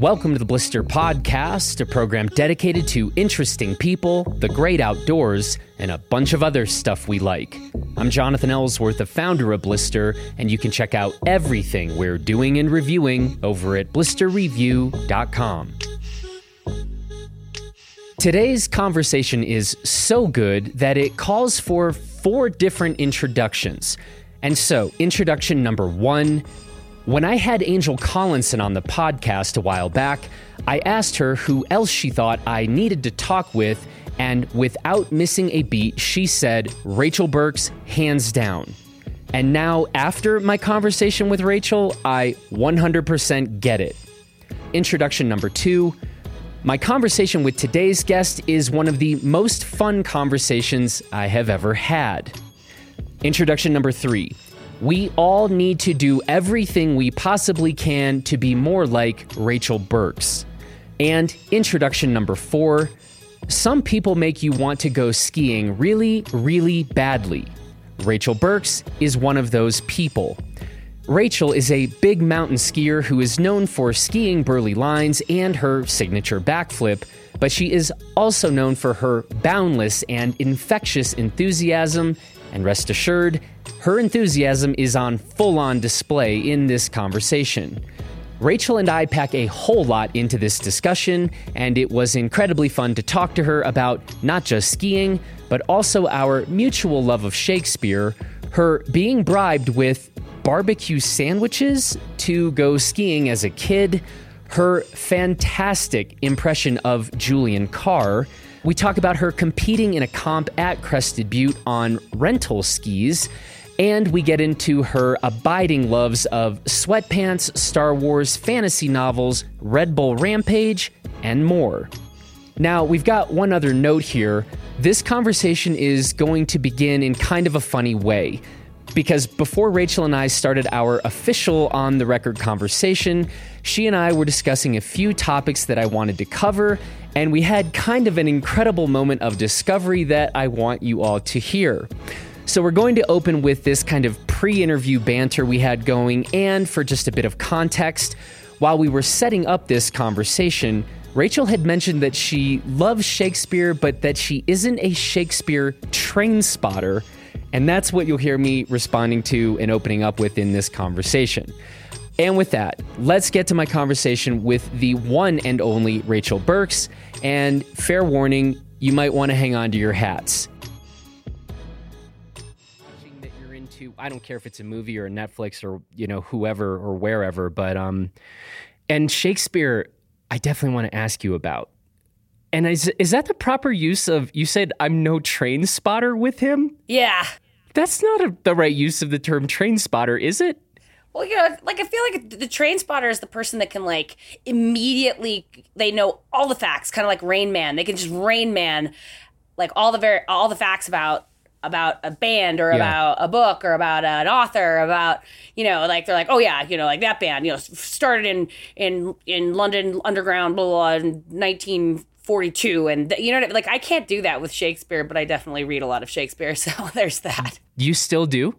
Welcome to the Blister Podcast, a program dedicated to interesting people, the great outdoors, and a bunch of other stuff we like. I'm Jonathan Ellsworth, the founder of Blister, and you can check out everything we're doing and reviewing over at blisterreview.com. Today's conversation is so good that it calls for four different introductions. And so, introduction number one when I had Angel Collinson on the podcast a while back, I asked her who else she thought I needed to talk with, and without missing a beat, she said Rachel Burks, hands down. And now, after my conversation with Rachel, I 100% get it. Introduction number two my conversation with today's guest is one of the most fun conversations I have ever had. Introduction number three we all need to do everything we possibly can to be more like Rachel Burks. And introduction number four some people make you want to go skiing really, really badly. Rachel Burks is one of those people. Rachel is a big mountain skier who is known for skiing burly lines and her signature backflip, but she is also known for her boundless and infectious enthusiasm. And rest assured, her enthusiasm is on full on display in this conversation. Rachel and I pack a whole lot into this discussion, and it was incredibly fun to talk to her about not just skiing, but also our mutual love of Shakespeare, her being bribed with barbecue sandwiches to go skiing as a kid, her fantastic impression of Julian Carr. We talk about her competing in a comp at Crested Butte on rental skis and we get into her abiding loves of sweatpants, Star Wars, fantasy novels, Red Bull Rampage, and more. Now, we've got one other note here. This conversation is going to begin in kind of a funny way. Because before Rachel and I started our official on the record conversation, she and I were discussing a few topics that I wanted to cover, and we had kind of an incredible moment of discovery that I want you all to hear. So, we're going to open with this kind of pre interview banter we had going, and for just a bit of context, while we were setting up this conversation, Rachel had mentioned that she loves Shakespeare, but that she isn't a Shakespeare train spotter. And that's what you'll hear me responding to and opening up with in this conversation. And with that, let's get to my conversation with the one and only Rachel Burks. And fair warning, you might want to hang on to your hats. I don't care if it's a movie or a Netflix or you know whoever or wherever, but um, and Shakespeare, I definitely want to ask you about. And is is that the proper use of? You said I'm no train spotter with him. Yeah, that's not a, the right use of the term train spotter, is it? Well, you know, like I feel like the train spotter is the person that can like immediately they know all the facts, kind of like Rain Man. They can just Rain Man like all the very all the facts about about a band or yeah. about a book or about an author about you know like they're like oh yeah you know like that band you know started in in in London underground blah blah, blah in 1942 and you know I mean? like I can't do that with Shakespeare but I definitely read a lot of Shakespeare so there's that you still do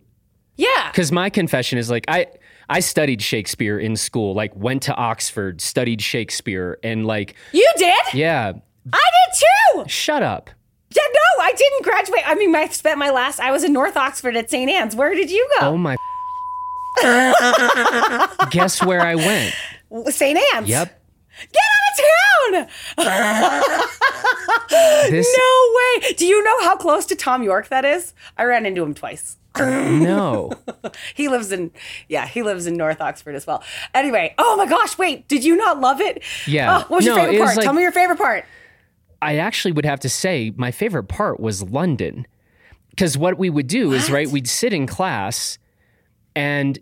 yeah cuz my confession is like I I studied Shakespeare in school like went to Oxford studied Shakespeare and like You did? Yeah I did too Shut up yeah, no, I didn't graduate. I mean, I spent my last. I was in North Oxford at St. Anne's. Where did you go? Oh my! Guess where I went? St. Anne's. Yep. Get out of town! this... No way. Do you know how close to Thom Yorke that is? I ran into him twice. Uh, no. he lives in yeah, he lives in North Oxford as well. Anyway, oh my gosh, wait, did you not love it? Yeah. Oh, what was no, your favorite part? Like, Tell me your favorite part. I actually would have to say my favorite part was London. Because what we would do what? is, right, we'd sit in class and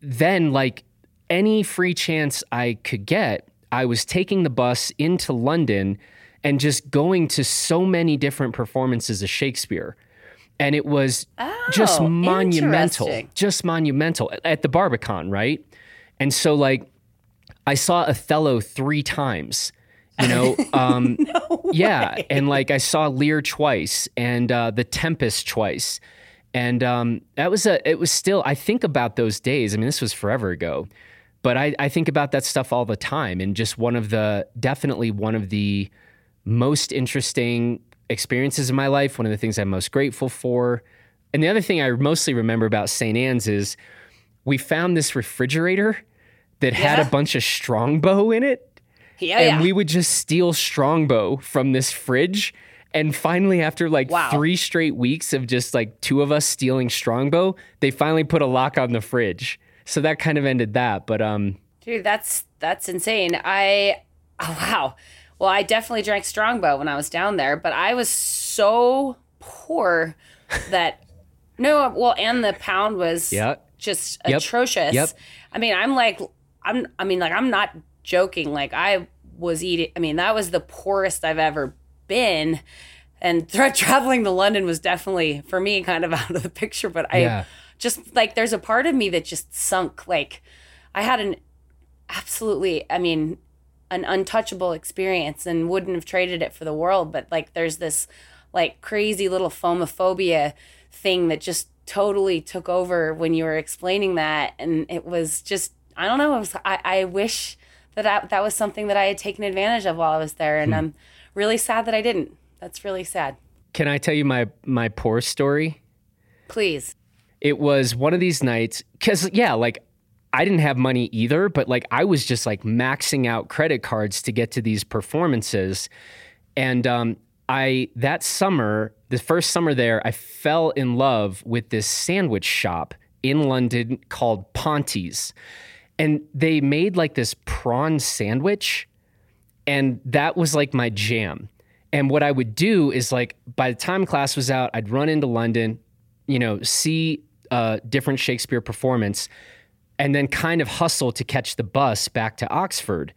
then, like, any free chance I could get, I was taking the bus into London and just going to so many different performances of Shakespeare. And it was oh, just monumental, just monumental at the Barbican, right? And so, like, I saw Othello three times you know, um, no yeah, and like I saw Lear twice and uh, The Tempest twice, and um, that was a. It was still. I think about those days. I mean, this was forever ago, but I, I think about that stuff all the time. And just one of the, definitely one of the most interesting experiences in my life, one of the things I'm most grateful for. And the other thing I mostly remember about St. Anne's is we found this refrigerator that had a bunch of strongbow in it. Yeah, and yeah. we would just steal strongbow from this fridge. And finally, after like Wow. three straight weeks of just like two of us stealing strongbow, they finally put a lock on the fridge. So that kind of ended that. But um, Dude, that's that's insane. I oh wow. Well, I definitely drank Strongbow when I was down there, but I was so poor that no, well, and the pound was Yeah. just Yep. atrocious. Yep. I mean, I'm like I'm I mean, like I'm not joking. Like I was eating I mean, that was the poorest I've ever been. And tra- traveling to London was definitely for me kind of out of the picture, but I Yeah. just like there's a part of me that just sunk like I had an absolutely I mean an untouchable experience and wouldn't have traded it for the world but like there's this like crazy little phomophobia thing that just totally took over when you were explaining that and it was just I don't know it was I, I wish that I, that was something that I had taken advantage of while I was there and I'm really sad that I didn't. That's really sad. Can I tell you my my poor story? please. It was one of these nights because yeah like i didn't have money either but like i was just like maxing out credit cards to get to these performances. And um i that summer the first summer there i fell in love with this sandwich shop in london called ponty's and they made like this prawn sandwich and that was like my jam. And what I would do is like by the time class was out, I'd run into London, you know, see a different Shakespeare performance, and then kind of hustle to catch the bus back to Oxford.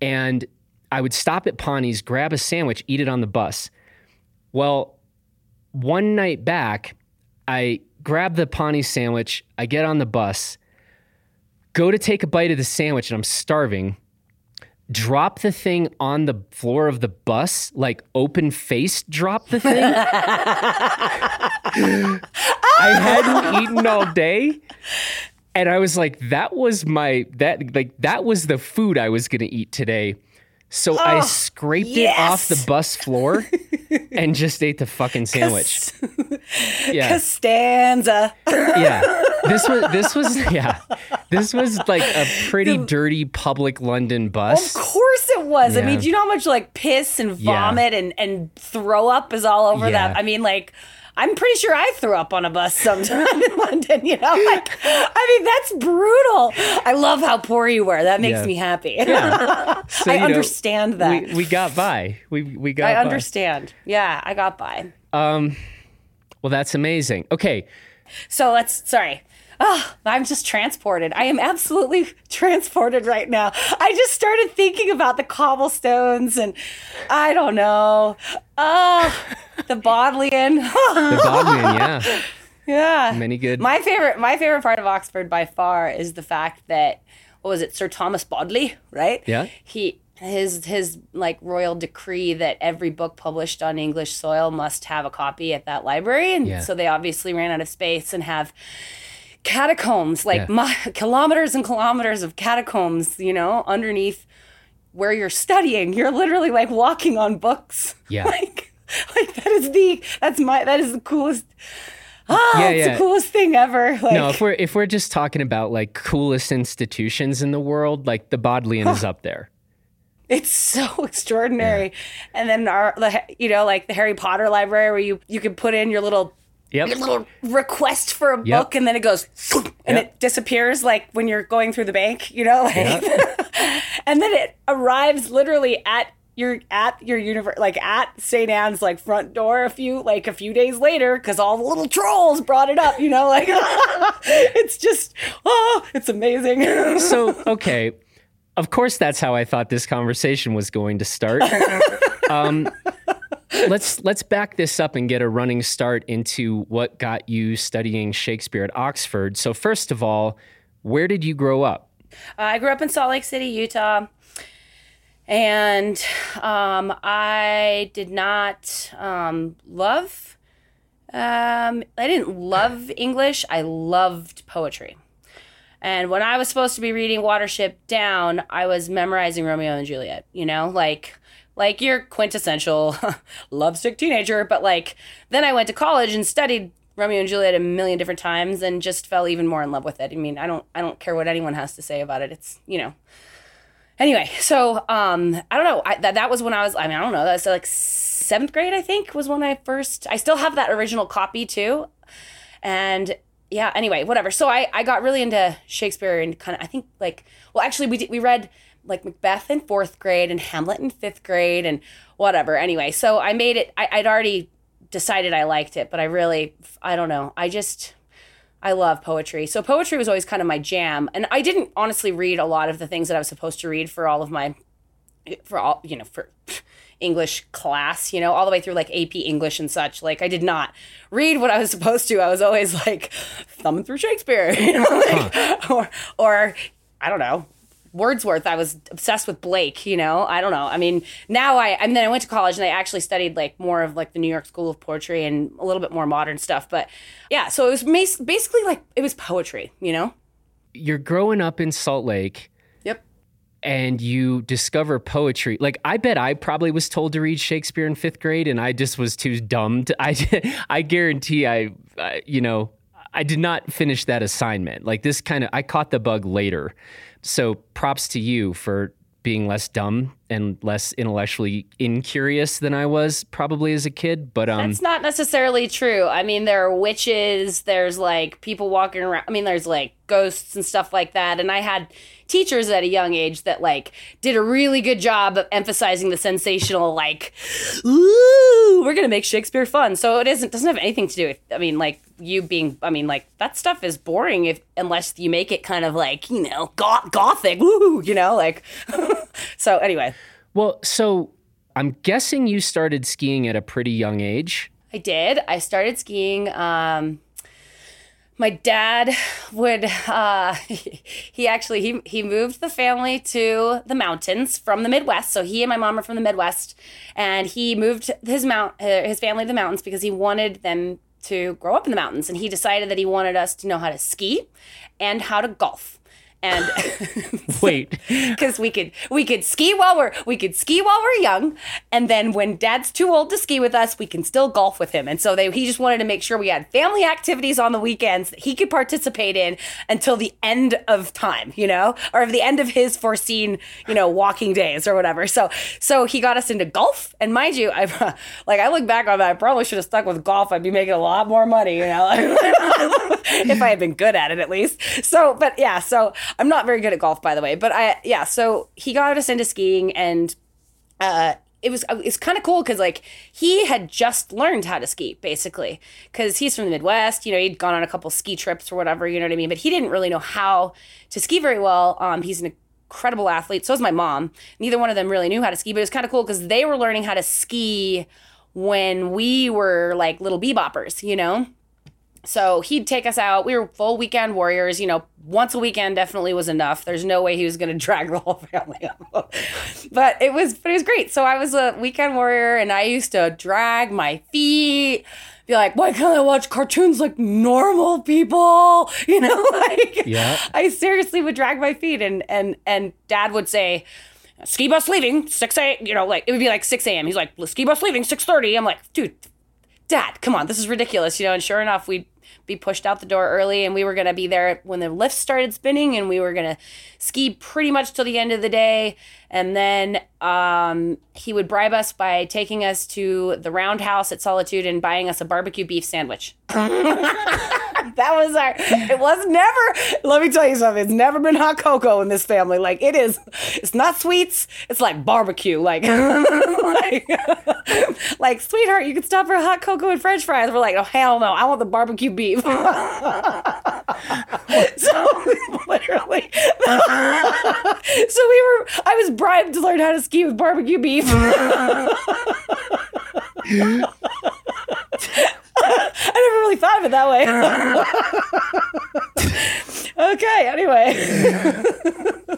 And I would stop at Pawnee's, grab a sandwich, eat it on the bus. Well, one night back, I grab the Pawnee sandwich, I get on the bus, go to take a bite of the sandwich, and I'm starving drop the thing on the floor of the bus, like open faced drop the thing. I hadn't oh. eaten all day. And I was like, that was my that like that was the food I was gonna eat today. So I oh, scraped it off the bus floor and just ate the fucking sandwich. Yeah. Costanza. Yeah. This was this was yeah. This was like a pretty dirty public London bus. Of course it was. I mean, do you know how much like piss and Yeah. vomit and, and throw up is all over Yeah. that? I mean, like, I'm pretty sure I threw up on a bus sometime in London, you know? Like, I mean, that's brutal. I love how poor you were. That makes Yeah. me happy. So, I you know, understand that. We, we got by. We we got I by. understand. Yeah, I got by. Um, Well, that's amazing. Okay. So let's, sorry. Oh, I'm just transported. I am absolutely transported right now. I just started thinking about the cobblestones and I don't know. Oh, the Bodleian. The Bodleian, yeah. yeah. Many good. My favorite my favorite part of Oxford by far is the fact that what was it, Sir Thomas Bodley, right? Yeah. He his his like royal decree that every book published on English soil must have a copy at that library. And Yeah. so they obviously ran out of space and have catacombs, like Yeah. mi- kilometers and kilometers of catacombs, you know, underneath where you're studying. You're literally like walking on books. Yeah. like like that is the that's my that is the coolest Ah, Yeah, it's yeah. the coolest thing ever. Like, no, if we're if we're just talking about like coolest institutions in the world, like the Bodleian is up there. It's so extraordinary. And then our, the, you know, like the Harry Potter library where you you can put in your little Yep. your little request for a Yep. book and then it goes and Yep. it disappears like when you're going through the bank, you know, like and then it arrives literally at your at your universe like at St. Anne's like front door a few like a few days later because all the little trolls brought it up, you know, like it's just oh, it's amazing. So, okay. Of course that's how I thought this conversation was going to start. Um let's let's back this up and get a running start into what got you studying Shakespeare at Oxford. So, first of all, where did you grow up? I grew up in Salt Lake City, Utah. And um, I did not um, love, um, I didn't love English. I loved poetry. And when I was supposed to be reading Watership Down, I was memorizing Romeo and Juliet, you know, like like your quintessential lovesick teenager, but like then I went to college and studied Romeo and Juliet a million different times and just fell even more in love with it. I mean, I don't I don't care what anyone has to say about it. It's, you know. Anyway, so um I don't know. I, that that was when I was I mean, I don't know. That's like 7th grade I think was when I first I still have that original copy too. And yeah, anyway, whatever. So I I got really into Shakespeare and kind of I think like well actually we did, we read like Macbeth in 4th grade and Hamlet in 5th grade and whatever. Anyway, so I made it I, I'd already decided I liked it, but I really, I don't know. I just, I love poetry. So poetry was always kind of my jam. And I didn't honestly read a lot of the things that I was supposed to read for all of my, for all, you know, for English class, you know, all the way through like AP English and such. Like I did not read what I was supposed to. I was always like thumbing through Shakespeare, you know, like, huh. or, or I don't know, Wordsworth. I was obsessed with Blake, you know. I don't know. I mean, now I and then I went to college and I actually studied like more of like the New York School of Poetry and a little bit more modern stuff. But yeah, so it was basically like it was poetry, you know. You're growing up in Salt Lake. Yep. And you discover poetry. Like I bet I probably was told to read Shakespeare in 5th grade and I just was too dumb to I I guarantee I, I you know, I did not finish that assignment. Like this kind of I caught the bug later. So props to you for being less dumb and less intellectually incurious than I was probably as a kid. But um, that's not necessarily true. I mean, there are witches. There's like people walking around. I mean, there's like ghosts and stuff like that. And I had teachers at a young age that like did a really good job of emphasizing the sensational like ooh we're gonna make shakespeare fun so it isn't doesn't have anything to do with i mean like you being i mean like that stuff is boring if unless you make it kind of like you know goth- gothic. Woo you know like so anyway. Well so i'm guessing you started skiing at a pretty young age. I did. I started skiing um my dad would uh, he actually he he moved the family to the mountains from the Midwest. So he and my mom are from the Midwest, and he moved his mount uh, his family to the mountains because he wanted them to grow up in the mountains. And he decided that he wanted us to know how to ski and how to golf and wait. Because we could we could ski while we're we could ski while we're young. And then when dad's too old to ski with us we can still golf with him. And so they he just wanted to make sure we had family activities on the weekends that he could participate in until the end of time you know or the end of his foreseen you know walking days or whatever. So so he got us into golf. And mind you i like i look back on that i probably should have stuck with golf. I'd be making a lot more money you know. If i had been good at it at least. So but yeah so I'm not very good at golf, by the way. But I, yeah, so he got us into skiing and, uh, it was it's kind of cool because like he had just learned how to ski basically. Because he's from the midwest you know he'd gone on a couple ski trips or whatever you know what i mean? But he didn't really know how to ski very well. Um, he's an incredible athlete so is my mom. Neither one of them really knew how to ski but it was kind of cool because they were learning how to ski when we were like little beboppers you know so he'd take us out. We were full weekend warriors. You know, once a weekend definitely was enough. There's no way he was going to drag the whole family out. but it was, but it was great. So I was a weekend warrior, and I used to drag my feet. Be like, why can't I watch cartoons like normal people? You know, like yeah. I seriously would drag my feet, and and and Dad would say, "Ski bus leaving six a." You know, like it would be like six a.m. He's like, "Ski bus leaving six 30. I'm like, dude, Dad, come on, this is ridiculous, you know. And sure enough, we'd be pushed out the door early and we were going to be there when the lift started spinning and we were going to ski pretty much till the end of the day and then um, he would bribe us by taking us to the roundhouse at solitude and buying us a barbecue beef sandwich that was our it was never let me tell you something it's never been hot cocoa in this family. Like it is it's not sweets it's like barbecue like like, like sweetheart you can stop for hot cocoa and french fries. We're like oh hell no i want the barbecue beef. So literally. So we were i was bribed to learn how to ski with barbecue beef I never really thought of it that way. okay, anyway.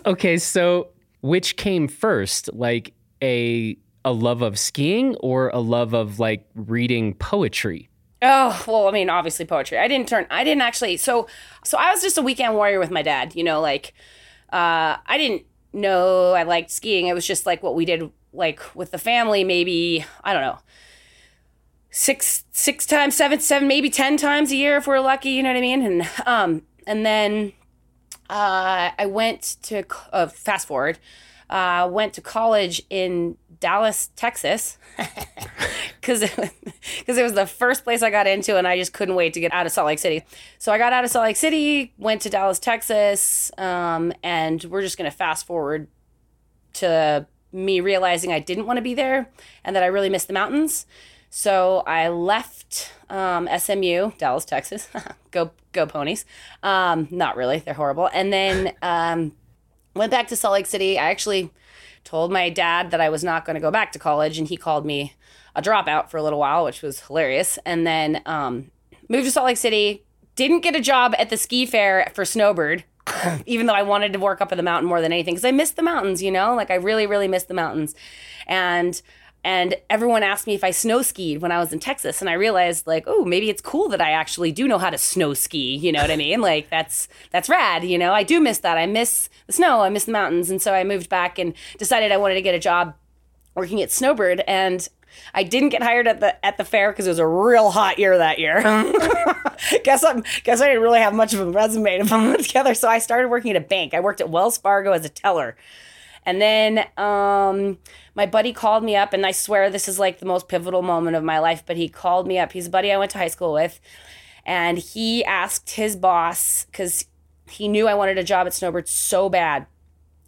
okay, so which came first? Like a a love of skiing or a love of like reading poetry? Oh, well, I mean, obviously poetry. I didn't turn I didn't actually so so I was just a weekend warrior with my dad, you know, like uh I didn't know I liked skiing. It was just like what we did like with the family maybe, I don't know. Six six times, seven seven maybe 10 times a year if we're lucky, you know what I mean? And um and then uh I went to uh, fast forward. Uh went to college in Dallas, Texas. because because it, was the first place I got into, and I just couldn't wait to get out of Salt Lake City. So I got out of Salt Lake City, went to Dallas, Texas, um, and we're just gonna fast forward to me realizing I didn't want to be there and that I really missed the mountains. So I left um, SMU, Dallas, Texas. go go ponies. Um, not really, they're horrible. And then um, went back to Salt Lake City. I actually told my dad that I was not going to go back to college, and he called me a dropout for a little while, which was hilarious. And then um, moved to Salt Lake City. Didn't get a job at the ski fair for Snowbird, even though I wanted to work up in the mountain more than anything because I missed the mountains. You know, like I really, really missed the mountains. And and everyone asked me if I snow skied when I was in Texas, and I realized like, oh, maybe it's cool that I actually do know how to snow ski. You know what I mean? Like that's that's rad. You know, I do miss that. I miss the snow. I miss the mountains, and so I moved back and decided I wanted to get a job working at Snowbird and I didn't get hired at the at the fair because it was a real hot year that year. guess I'm guess I didn't really have much of a resume to put together. So I started working at a bank. I worked at Wells Fargo as a teller. And then um, my buddy called me up, and I swear this is like the most pivotal moment of my life. But he called me up. He's a buddy I went to high school with, and he asked his boss because he knew I wanted a job at Snowbird so bad,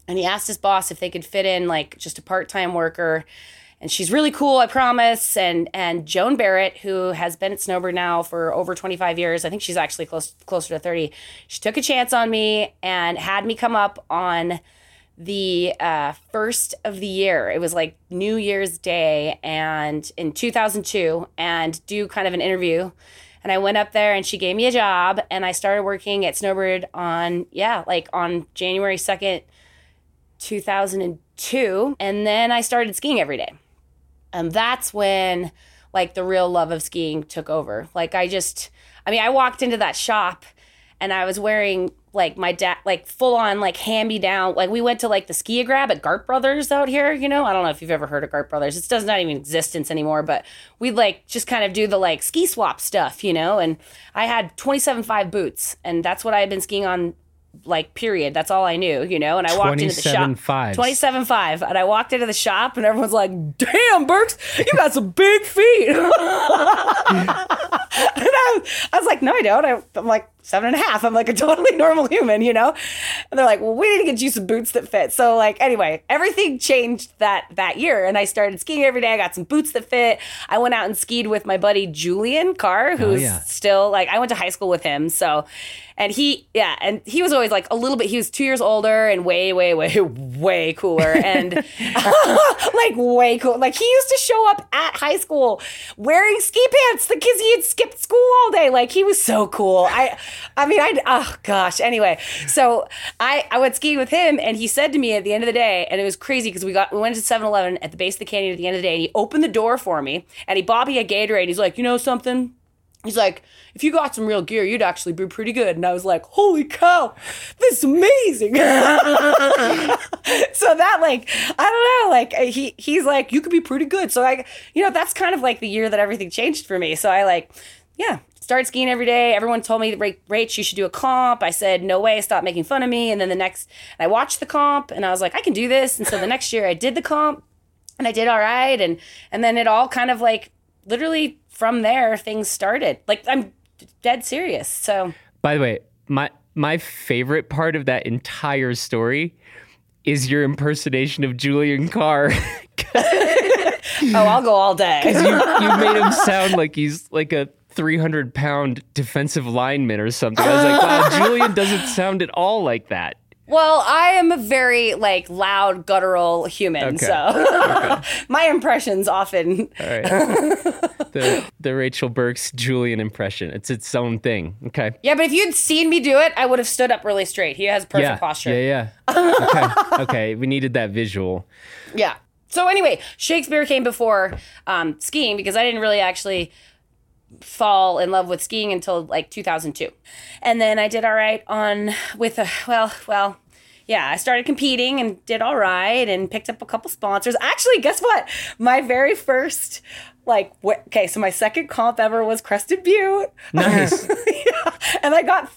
and he asked his boss if they could fit in like just a part time worker and she's really cool, I promise. And and Joan Barrett, who has been at Snowbird now for over 25 years, I think she's actually close closer to 30. She took a chance on me and had me come up on the uh, first of the year. It was like New Year's Day, and in 2002, and do kind of an interview. And I went up there, and she gave me a job, and I started working at Snowbird on yeah, like on January 2nd, 2002, and then I started skiing every day. And that's when like the real love of skiing took over. Like I just I mean, I walked into that shop and I was wearing like my dad like full on like hand me down like we went to like the ski grab at Gart Brothers out here, you know. I don't know if you've ever heard of Gart Brothers. It does not even existence anymore, but we'd like just kind of do the like ski swap stuff, you know. And I had 27.5 boots, and that's what I had been skiing on like period. That's all I knew, you know. And I walked into the shop. Fives. Twenty seven five. And I walked into the shop and everyone's like, damn, Burks, you got some big feet. and I, I, was like, no, I don't. I, I'm like, seven and a half. I'm like a totally normal human, you know? And they're like, well, we need to get you some boots that fit. So like, anyway, everything changed that, that year. And I started skiing every day. I got some boots that fit. I went out and skied with my buddy, Julian Carr, oh, who's oh, yeah. still like, I went to high school with him. So, and he, yeah, and he was always like a little bit, he was two years older and way, way, way, way cooler. And like way cool. Like he used to show up at high school wearing ski pants because he had skipped school all day. Like he was so cool. I, I mean, I oh gosh. Anyway, so I I went skiing with him, and he said to me at the end of the day, and it was crazy because we got we went to 7-Eleven at the base of the canyon at the end of the day, and he opened the door for me, and he bought me a Gatorade. He's like, you know something. He's like, if you got some real gear, you'd actually be pretty good. And I was like, holy cow, this is amazing. so that like, I don't know, like uh, he he's like, you could be pretty good. So I, you know, that's kind of like the year that everything changed for me. So I like, yeah, started skiing every day. Everyone told me, Rach, you should do a comp. I said, no way, stop making fun of me. And then the next, I watched the comp and I was like, I can do this. And so the next year I did the comp and I did all right. And, and then it all kind of like literally from there, things started. Like I'm dead serious. So, by the way, my, my favorite part of that entire story is your impersonation of Julian Carr. oh, I'll go all day. Because you, you made him sound like he's like a 300 pound defensive lineman or something. I was like, wow, Julian doesn't sound at all like that. Well, I am a very like loud, guttural human, okay. so okay. my impressions often. All right. the the Rachel Burks Julian impression. It's its own thing. Okay. Yeah, but if you'd seen me do it, I would have stood up really straight. He has perfect yeah, posture. Yeah, yeah. okay. Okay. We needed that visual. Yeah. So anyway, Shakespeare came before um, skiing because I didn't really actually fall in love with skiing until like 2002. And then I did all right on with a well, well, yeah, I started competing and did all right and picked up a couple sponsors. Actually, guess what? My very first like wh- okay, so my second comp ever was Crested Butte. Nice. yeah. And I got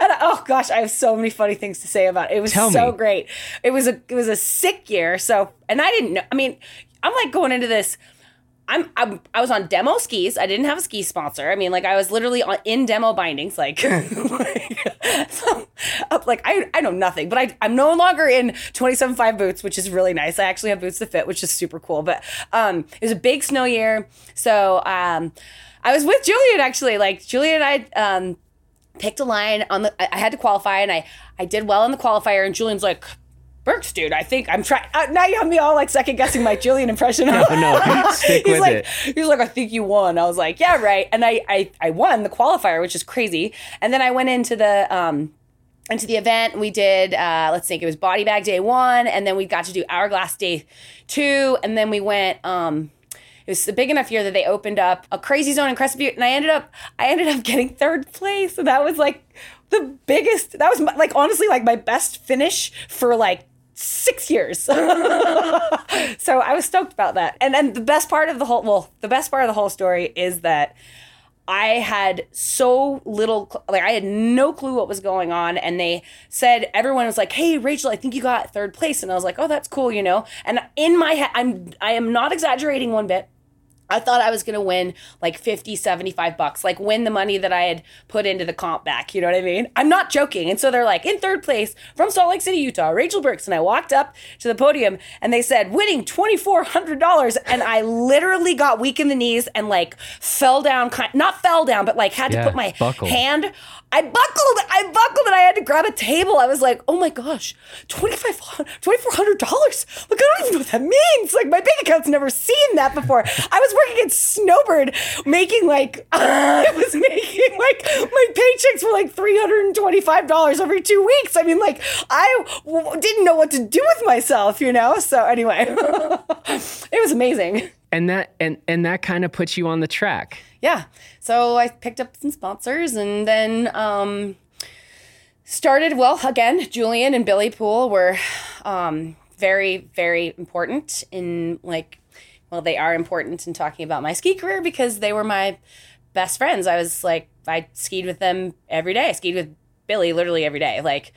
and I, oh gosh, I have so many funny things to say about it. It was Tell so me. great. It was a it was a sick year. So and I didn't know. I mean, I'm like going into this. I'm, I'm I was on demo skis. I didn't have a ski sponsor. I mean, like I was literally on in demo bindings. Like, like, so, like I I know nothing, but I I'm no longer in 27.5 boots, which is really nice. I actually have boots to fit, which is super cool. But um, it was a big snow year, so um, I was with Julian actually. Like Julian and I um picked a line on the. I I had to qualify, and I I did well in the qualifier, and Julian's like. Burks, dude, I think I'm trying. Uh, now you have me all like second guessing my Julian impression. no, stick he's with like, it. He's like, I think you won. I was like, yeah, right. And I, I, I won the qualifier, which is crazy. And then I went into the, um, into the event. We did, uh, let's think, it was body bag day one, and then we got to do hourglass day two, and then we went. Um, it was a big enough year that they opened up a crazy zone in Crested Butte, and I ended up, I ended up getting third place. So that was like the biggest. That was my, like honestly like my best finish for like six years. so I was stoked about that. And then the best part of the whole well, the best part of the whole story is that I had so little, like I had no clue what was going on, and they said everyone was like, "Hey, Rachel, I think you got third place," and I was like, "Oh, that's cool," you know. And in my head, I'm I am not exaggerating one bit. I thought I was going to win like 50, 75 bucks, like win the money that I had put into the comp back. You know what I mean? I'm not joking. And so they're like, in third place from Salt Lake City, Utah, Rachel Burks. And I walked up to the podium and they said, winning $2,400. And I literally got weak in the knees and like fell down, not fell down, but like had to put my buckled. hand. I buckled, I buckled and I had to grab a table. I was like, oh my gosh, $2,400. Like, I don't even know what that means. Like, my bank account's never seen that before. I was working at Snowbird making like, I was making like, my paychecks were like $325 every two weeks. I mean, like, I w- didn't know what to do with myself, you know? So, anyway, it was amazing. and that and and that kind of puts you on the track. Yeah. So i picked up some sponsors and then um started well again julian and billy poole were um very very important in like well they are important in talking about my ski career because they were my best friends. I was like i skied with them every day. I skied with billy literally every day like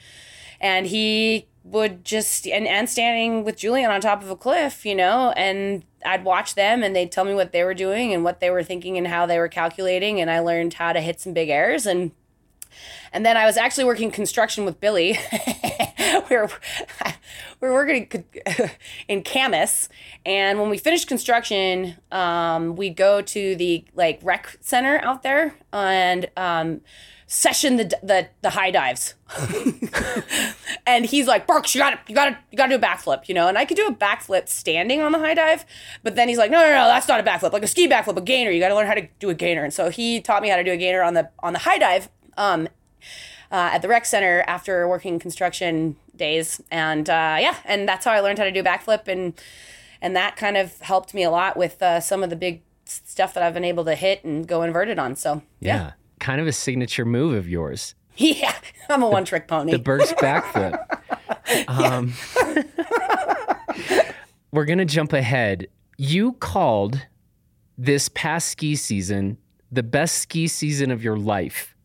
and he would just and, and standing with Julian on top of a cliff, you know, and I'd watch them and they'd tell me what they were doing and what they were thinking and how they were calculating and I learned how to hit some big airs. And and then I was actually working construction with Billy. we were we were working in Kamas, and when we finished construction, um, we'd go to the like rec center out there. And um, session the the the high dives. and he's like, Burks, you gotta you gotta you gotta do a backflip, you know. And I could do a backflip standing on the high dive, but then he's like, no, no, no, that's not a backflip, like a ski backflip, a gainer. You gotta learn how to do a gainer. And so he taught me how to do a gainer on the on the high dive. Um, uh, at the rec center after working construction days, and uh, yeah, and that's how I learned how to do backflip, and and that kind of helped me a lot with uh, some of the big stuff that I've been able to hit and go inverted on. So Yeah. yeah, Kind of a signature move of yours. yeah, I'm a one trick pony. The Burks backflip. Um, we're going to jump ahead. You called this past ski season the best ski season of your life.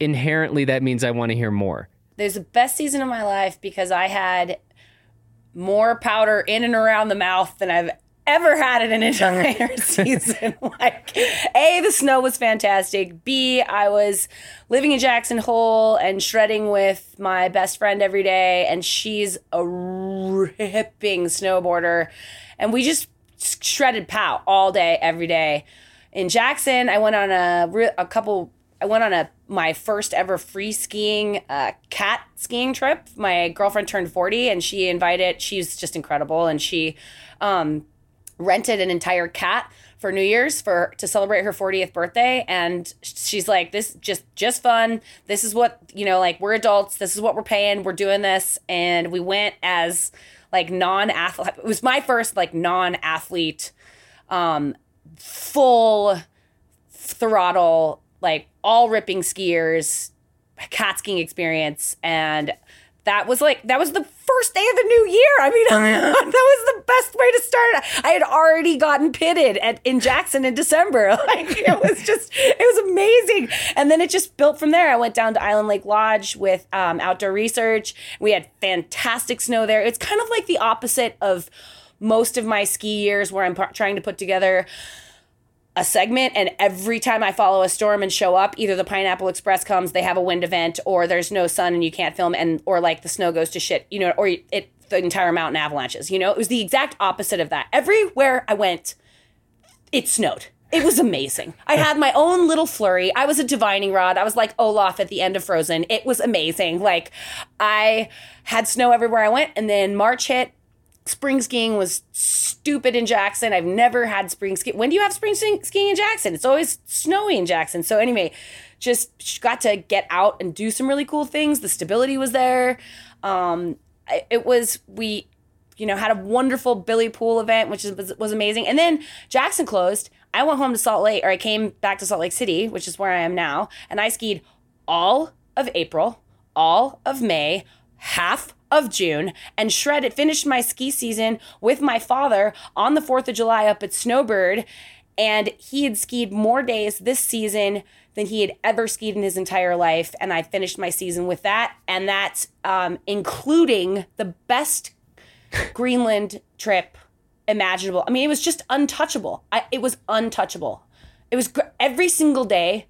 Inherently, that means I want to hear more. There's the best season of my life because I had more powder in and around the mouth than I've ever had it in an entire season. like, A, the snow was fantastic. B, I was living in Jackson Hole and shredding with my best friend every day, and she's a ripping snowboarder. And we just shredded pow all day, every day. In Jackson, I went on a, a couple I went on a my first ever free skiing uh, cat skiing trip. My girlfriend turned 40 and she invited she's just incredible and she um, rented an entire cat for New Year's for to celebrate her 40th birthday and she's like this just just fun. This is what, you know, like we're adults, this is what we're paying, we're doing this and we went as like non-athlete. It was my first like non-athlete um full throttle, like all ripping skiers, cat skiing experience. And that was like, that was the first day of the new year. I mean, that was the best way to start. I had already gotten pitted at, in Jackson in December. Like, it was just, it was amazing. And then it just built from there. I went down to Island Lake Lodge with um, outdoor research. We had fantastic snow there. It's kind of like the opposite of most of my ski years where I'm p- trying to put together a segment and every time I follow a storm and show up, either the Pineapple Express comes, they have a wind event, or there's no sun and you can't film, and or like the snow goes to shit, you know, or it the entire mountain avalanches. You know, it was the exact opposite of that. Everywhere I went, it snowed. It was amazing. I had my own little flurry. I was a divining rod. I was like Olaf at the end of Frozen. It was amazing. Like I had snow everywhere I went, and then March hit spring skiing was stupid in Jackson. I've never had spring ski. When do you have spring skiing in Jackson? It's always snowy in Jackson. So anyway, just got to get out and do some really cool things. The stability was there. Um, it was we, you know, had a wonderful Billy Poole event, which was, was amazing. And then Jackson closed. I went home to Salt Lake, or I came back to Salt Lake City, which is where I am now, and I skied all of April, all of May, half of June and shredded, finished my ski season with my father on the 4th of July up at Snowbird. And he had skied more days this season than he had ever skied in his entire life. And I finished my season with that. And that's um, including the best Greenland trip imaginable. I mean, it was just untouchable. I, it was untouchable. It was every single day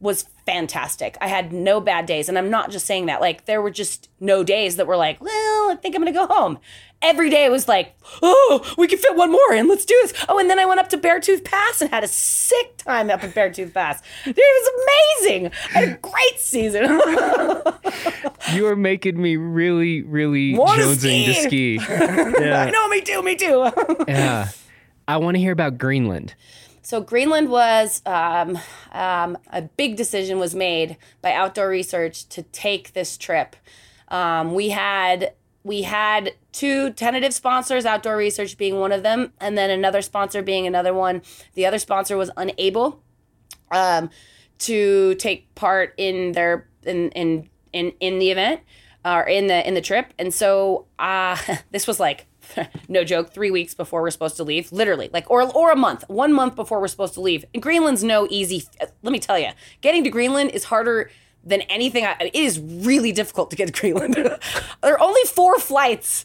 was fantastic. I had no bad days. And I'm not just saying that. Like, there were just no days that were like, well, I think I'm going to go home. Every day was like, oh, we can fit one more in. Let's do this. Oh, and then I went up to Beartooth Pass and had a sick time up at Beartooth Pass. Dude, it was amazing. I had a great season. you are making me really, really Wanna jonesing ski. to ski. Yeah. I know, me too, me too. yeah. I want to hear about Greenland. So Greenland was um, um, a big decision was made by Outdoor Research to take this trip. Um, we had we had two tentative sponsors, Outdoor Research being one of them, and then another sponsor being another one. The other sponsor was unable um, to take part in their in in in in the event or in the in the trip, and so uh, this was like no joke, three weeks before we're supposed to leave, literally, like, or or a month, one month before we're supposed to leave. And Greenland's no easy. Let me tell you, getting to Greenland is harder than anything. I, it is really difficult to get to Greenland. there are only four flights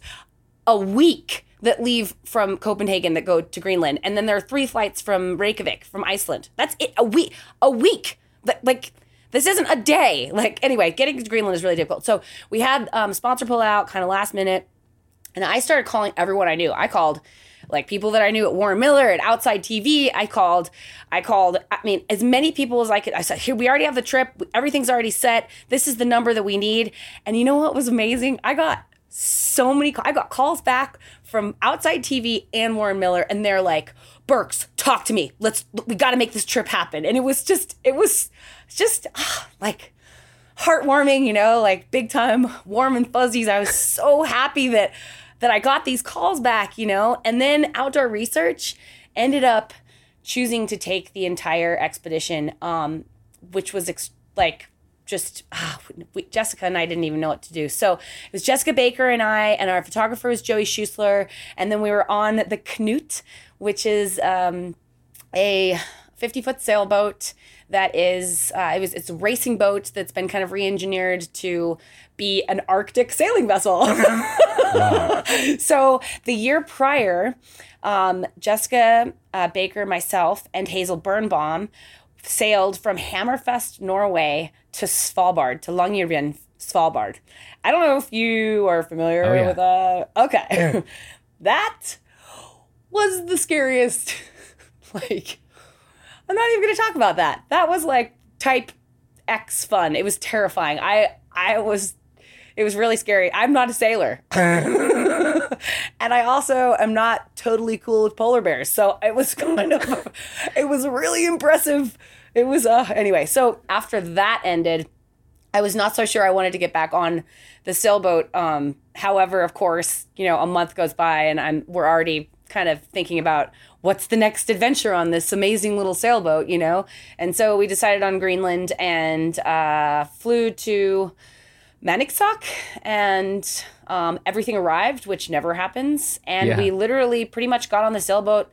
a week that leave from Copenhagen that go to Greenland, and then there are three flights from Reykjavik, from Iceland. That's it. A week. A week. Like this isn't a day. Like anyway, getting to Greenland is really difficult. So we had um, sponsor pull out kind of last minute. And I started calling everyone I knew. I called like people that I knew at Warren Miller at Outside TV. I called, I called, I mean, as many people as I could. I said, here, we already have the trip. Everything's already set. This is the number that we need. And you know what was amazing? I got so many, I got calls back from Outside TV and Warren Miller. And they're like, Burks, talk to me. Let's, we got to make this trip happen. And it was just, it was just ah, like, heartwarming, you know, like big time warm and fuzzies. I was so happy that that I got these calls back, you know? And then outdoor research ended up choosing to take the entire expedition, um, which was ex- like just ah, we, Jessica and I didn't even know what to do. So it was Jessica Baker and I, and our photographer was Joey Schusler, and then we were on the Knut, which is um, a 50 foot sailboat that is uh, it was it's a racing boat that's been kind of re-engineered to be an arctic sailing vessel. So the year prior um, jessica uh, baker myself and hazel birnbaum sailed from hammerfest norway to svalbard to longyearbyen svalbard. I don't know if you are familiar oh, yeah. with uh okay. That was the scariest like I'm not even going to talk about that. That was like type X fun. It was terrifying. I I was it was really scary. I'm not a sailor. and I also am not totally cool with polar bears. So it was kind of it was really impressive. It was uh anyway, so after that ended, I was not so sure I wanted to get back on the sailboat. Um however, of course, you know, a month goes by and I'm we're already kind of thinking about what's the next adventure on this amazing little sailboat, you know? And so we decided on Greenland and uh, flew to Maniitsoq and um, everything arrived, which never happens. And Yeah. we literally pretty much got on the sailboat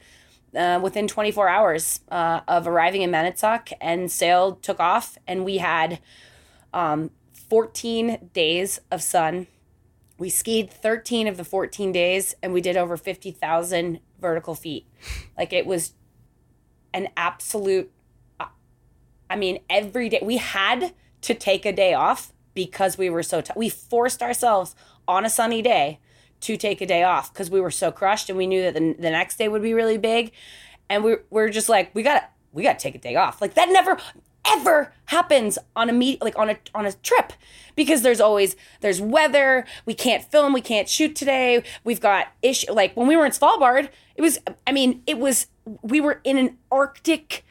uh, within 24 hours uh, of arriving in Maniitsoq and sailed, took off, and we had um, 14 days of sun. We skied 13 of the 14 days and we did over 50,000 vertical feet. Like it was an absolute, I mean, every day we had to take a day off because we were so, t- we forced ourselves on a sunny day to take a day off because we were so crushed and we knew that the, the next day would be really big. And we, we're just like, we got to, we got to take a day off. Like that never, ever happens on a meet like on a on a trip. Because there's always there's weather we can't film we can't shoot today we've got issue like when we were in Svalbard it was I mean it was we were in an arctic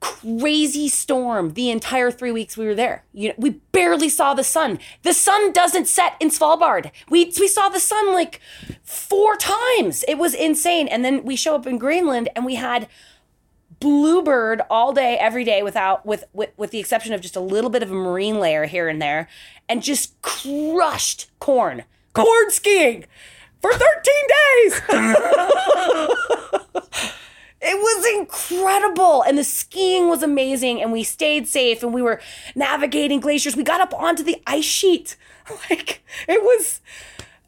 crazy storm the entire 3 weeks we were there. You know we barely saw the sun. The sun doesn't set in Svalbard. We we saw the sun like four times. It was insane. And then we show up in Greenland and we had bluebird all day every day without with, with with the exception of just a little bit of a marine layer here and there and just crushed corn. Corn skiing for 13 days. It was incredible and the skiing was amazing and we stayed safe and we were navigating glaciers. We got up onto the ice sheet. Like it was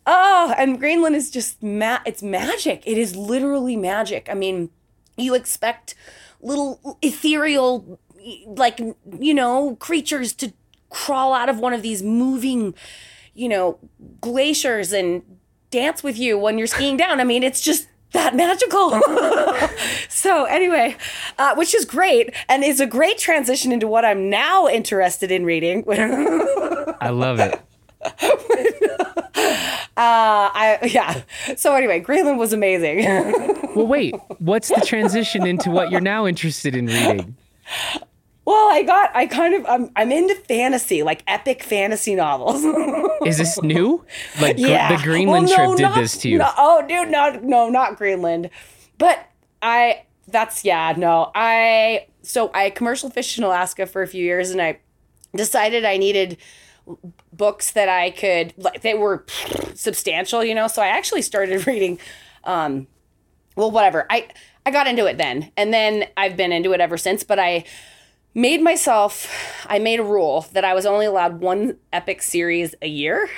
oh and greenland is just ma- it's magic. It is literally magic. I mean you expect little ethereal like you know creatures to crawl out of one of these moving you know glaciers and dance with you when you're skiing down. I mean it's just that magical. So anyway uh, which is great and is a great transition into what i'm now interested in reading. I love it. Uh, I yeah. So anyway, Greenland was amazing. Well, wait. What's the transition into what you're now interested in reading? well, I got I kind of I'm I'm into fantasy, like epic fantasy novels. Is this new? Like gr- yeah, the Greenland Well, no, trip did not- this to you? no- oh, dude, no, no, not Greenland. But I that's yeah, no. I so I commercial fished in Alaska for a few years, and I decided I needed books that I could like they were substantial, you know. So I actually started reading um well whatever. I I got into it then. And then I've been into it ever since, but I made myself I made a rule that I was only allowed one epic series a year.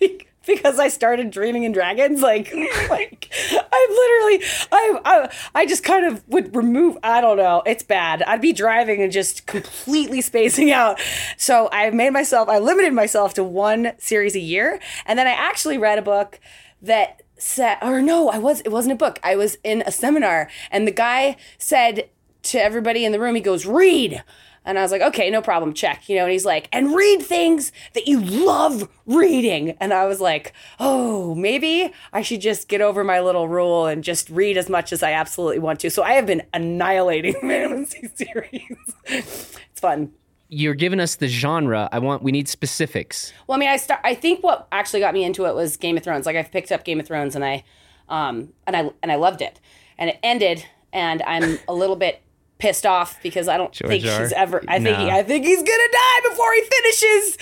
because I started dreaming in dragons like like I literally I, I I just kind of would remove I don't know it's bad. I'd be driving and just completely spacing out. So I made myself I limited myself to one series a year. And then I actually read a book that said or no I was it wasn't a book. I was in a seminar and the guy said to everybody in the room he goes read and I was like, okay, no problem, check. You know, and he's like, and read things that you love reading. And I was like, oh, maybe I should just get over my little rule and just read as much as I absolutely want to. So I have been annihilating fantasy series. it's fun. You're giving us the genre. I want. We need specifics. Well, I mean, I start. I think what actually got me into it was Game of Thrones. Like I've picked up Game of Thrones and I, um, and I and I loved it. And it ended, and I'm a little bit pissed off because I don't think Jar? he's ever. I think he, I think he's gonna die before he finishes.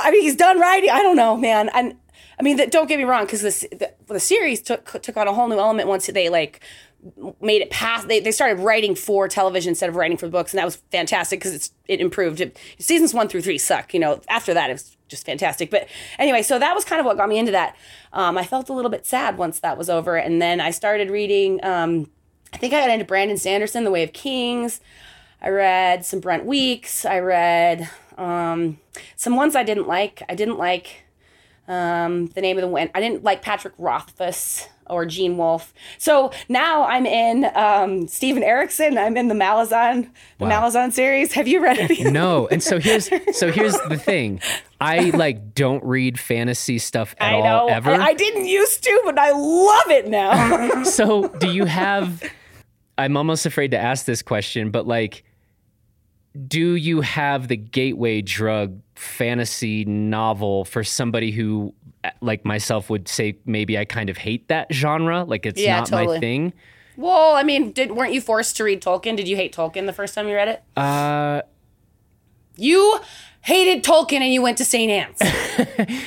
I mean, he's done writing. I don't know, man. And I mean, that, don't get me wrong, because the, the the series took took on a whole new element once they like made it past they, they started writing for television instead of writing for books and that was fantastic because it's it improved it, seasons one through three suck you know after that it was just fantastic but anyway so that was kind of what got me into that um, i felt a little bit sad once that was over and then i started reading um, i think i got into brandon sanderson the way of kings i read some brent weeks i read um, some ones i didn't like i didn't like um, the name of the wind. I didn't like Patrick Rothfuss or Gene Wolfe. So now I'm in um, Steven Erikson. I'm in the Malazan, the Malazan series. Have you read any? No. And so here's so here's the thing. I like don't read fantasy stuff at I know. all ever. I, I didn't used to, but I love it now. so do you have? I'm almost afraid to ask this question, but like, do you have the gateway drug fantasy novel for somebody who like myself would say maybe I kind of hate that genre like it's Yeah, not my thing Well, I mean, did weren't you forced to read Tolkien? Did you hate Tolkien the first time you read it? uh You hated Tolkien and you went to St. Anne's.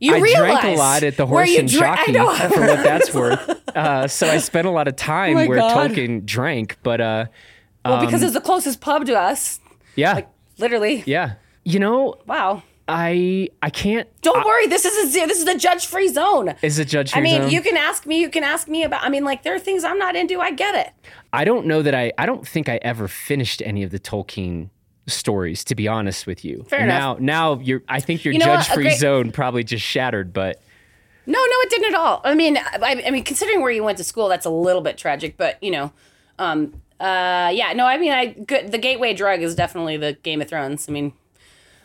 You I realize drank a lot at the horse and dra- jockey for what that's worth uh, so I spent a lot of time my where God. Tolkien drank but uh well, because it's the closest pub to us. yeah like, Literally. yeah you know Wow. I I can't Don't worry. This is a this is a judge free zone. is it judge free. I mean, zone? you can ask me. You can ask me about. I mean, like there are things I'm not into. I get it. I don't know that I I don't think I ever finished any of the Tolkien stories to be honest with you. Fair now enough. now you're I think your You know judge free great- zone probably just shattered but No, no, it didn't at all. I mean, I, I mean, considering where you went to school, that's a little bit tragic. But you know, um, uh, yeah, no, I mean, I good. The gateway drug is definitely the Game of Thrones. I mean,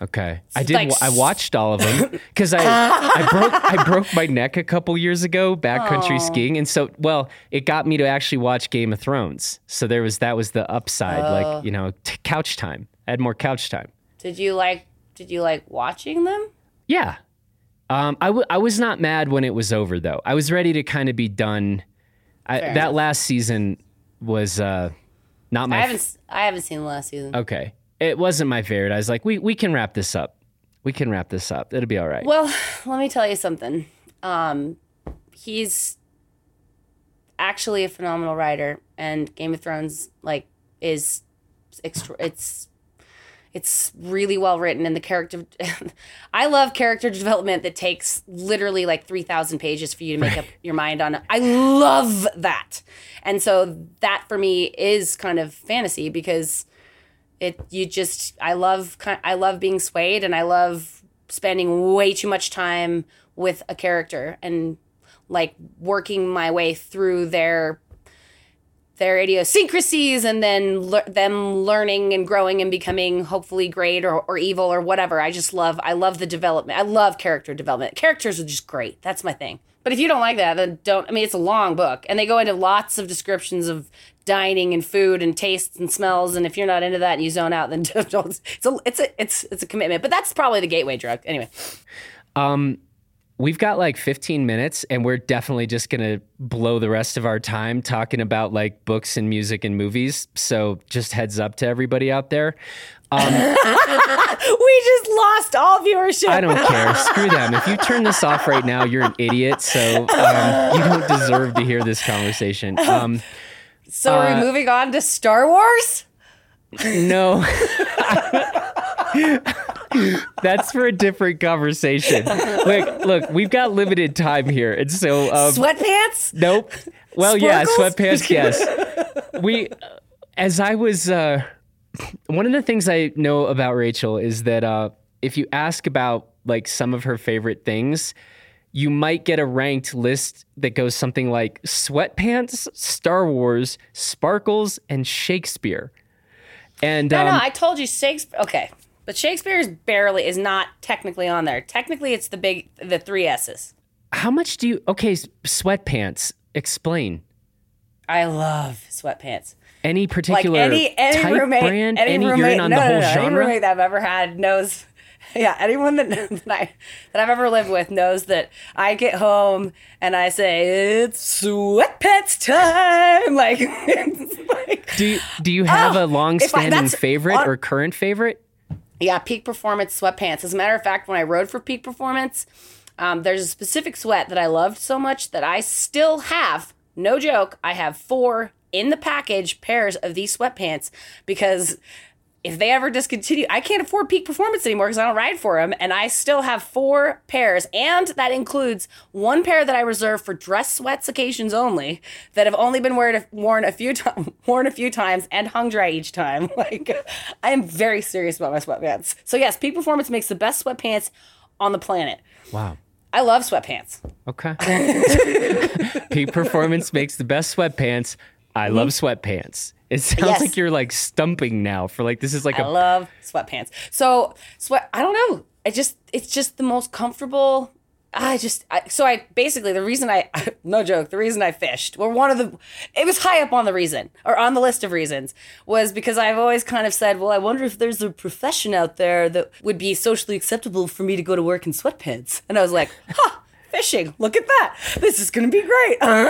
okay. I did like I watched all of them cuz I I broke I broke my neck a couple years ago backcountry skiing and so well it got me to actually watch Game of Thrones. So there was that was the upside Oh. like, you know, t- couch time. I had more couch time. did you like? Did you like watching them? Yeah. Um, I, w- I was not mad when it was over, though. I was ready to kind of be done. I, that enough. last season was uh, not my. I haven't. s- I haven't seen the last season. okay, it wasn't my favorite. I was like, we we can wrap this up. We can wrap this up. It'll be all right. Well, let me tell you something. Um, he's actually a phenomenal writer, and Game of Thrones like is extra. It's it's really well written, and the character. I love character development that takes literally like three thousand pages for you to make up your mind on. I love that, and so that for me is kind of fantasy because it you just I love I love being swayed and I love spending way too much time with a character and like working my way through their their idiosyncrasies and then le- them learning and growing and becoming hopefully great or, or evil or whatever. I just love I love the development. I love character development. Characters are just great. That's my thing. But if you don't like that, then don't. I mean, it's a long book, and they go into lots of descriptions of dining and food and tastes and smells. And if you're not into that and you zone out, then don't. It's a it's a it's it's a commitment. But that's probably the gateway drug. Anyway, Um, we've got like 15 minutes, and we're definitely just gonna blow the rest of our time talking about like books and music and movies. So just heads up to everybody out there. we just lost all viewership. I don't care. Screw them. If you turn this off right now, you're an idiot. So um, you don't deserve to hear this conversation. Um, so are uh, we moving on to Star Wars? no. That's for a different conversation. Look, look, we've got limited time here, and so um, Sweatpants? Nope. Well, yeah, sweatpants. Yes. We, as I was, uh, one of the things I know about Rachel is that uh, if you ask about like some of her favorite things, you might get a ranked list that goes something like sweatpants, Star Wars, sparkles, and Shakespeare. And No, um, no, I told you Shakespeare. Okay, but Shakespeare is barely is not technically on there. Technically, it's the big the three S's. how much do you? Okay, sweatpants. Explain. I love sweatpants. Any Like particular any any type roommate, brand? any, Any, roommate, no, the no, whole no, Any genre. roommate that I've ever had knows. Yeah, anyone that, that I that I've ever lived with knows that I get home and I say it's sweatpants time. Like, it's like Do you, do you have Oh, a long-standing that's favorite on- or current favorite? Yeah, Peak Performance sweatpants. As a matter of fact, when I rode for Peak Performance, um, there's a specific sweat that I loved so much that I still have. No joke, I have four in the package pairs of these sweatpants because if they ever discontinue, I can't afford Peak Performance anymore because I don't ride for them, and I still have four pairs, and that includes one pair that I reserve for dress sweats occasions only that have only been worn worn a few times, worn a few times, and hung dry each time. Like I am very serious about my sweatpants. So yes, Peak Performance makes the best sweatpants on the planet. Wow. I love sweatpants. Okay. Peak Performance makes the best sweatpants. I love sweatpants. It sounds Mm-hmm. Yes. like you're like stumping now for like this is like I a love sweatpants. So sweat. I don't know. I just it's just the most comfortable. I just I, so I basically the reason I no joke the reason I fished or one of the it was high up on the reason or on the list of reasons was because I've always kind of said well I wonder if there's a profession out there that would be socially acceptable for me to go to work in sweatpants and I was like huh fishing look at that this is gonna be great oh,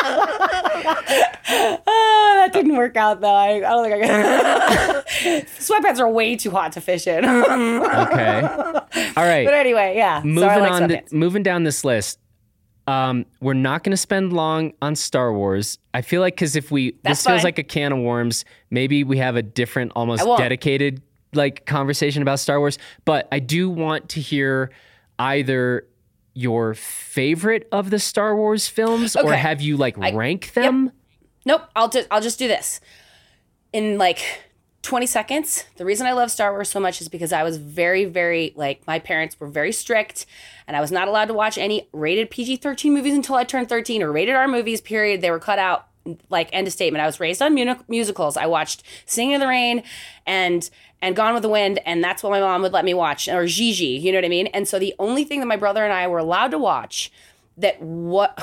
that didn't work out though I, I don't think I can sweatpants are way too hot to fish in Okay. All right. but anyway yeah so moving like on, moving down this list. Um, we're not going to spend long on Star Wars. I feel like because if we That's this feels like a can of worms, maybe we have a different, almost dedicated like conversation about Star Wars. But I do want to hear either your favorite of the Star Wars films, or have you like rank them? Nope. I'll just I'll just do this. In like 20 seconds, the reason I love Star Wars so much is because I was very, very like my parents were very strict and I was not allowed to watch any rated PG-13 movies until I turned 13 or rated R movies, period. They were cut out like end of statement. I was raised on musicals. I watched Singing in the Rain and and Gone with the Wind, and that's what my mom would let me watch, or Gigi, you know what I mean? And so the only thing that my brother and I were allowed to watch that what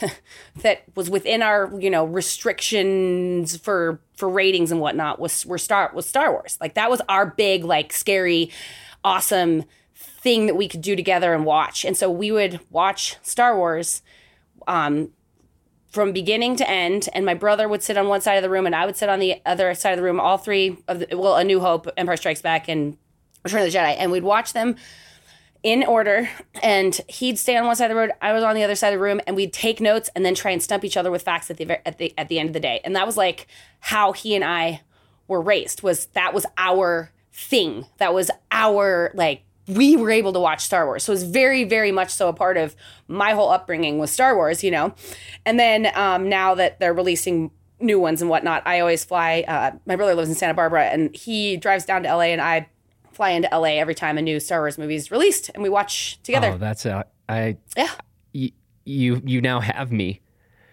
that was within our you know restrictions for for ratings and whatnot was were Star was Star Wars. Like that was our big like scary, awesome thing that we could do together and watch. And so we would watch Star Wars um, from beginning to end, and my brother would sit on one side of the room, and I would sit on the other side of the room. All three of the well, A New Hope, Empire Strikes Back, and Return of the Jedi, and we'd watch them in order. And he'd stay on one side of the road, I was on the other side of the room, and we'd take notes and then try and stump each other with facts at the at the at the end of the day. And that was like how he and I were raised. Was that was our thing? That was our like we were able to watch Star Wars. So it's very, very much so a part of my whole upbringing with Star Wars, you know. And then um, now that they're releasing new ones and whatnot, I always fly. Uh, my brother lives in Santa Barbara, and he drives down to LA, and I fly into LA every time a new Star Wars movie is released, and we watch together. Oh, that's a I. Yeah. y- You you now have me.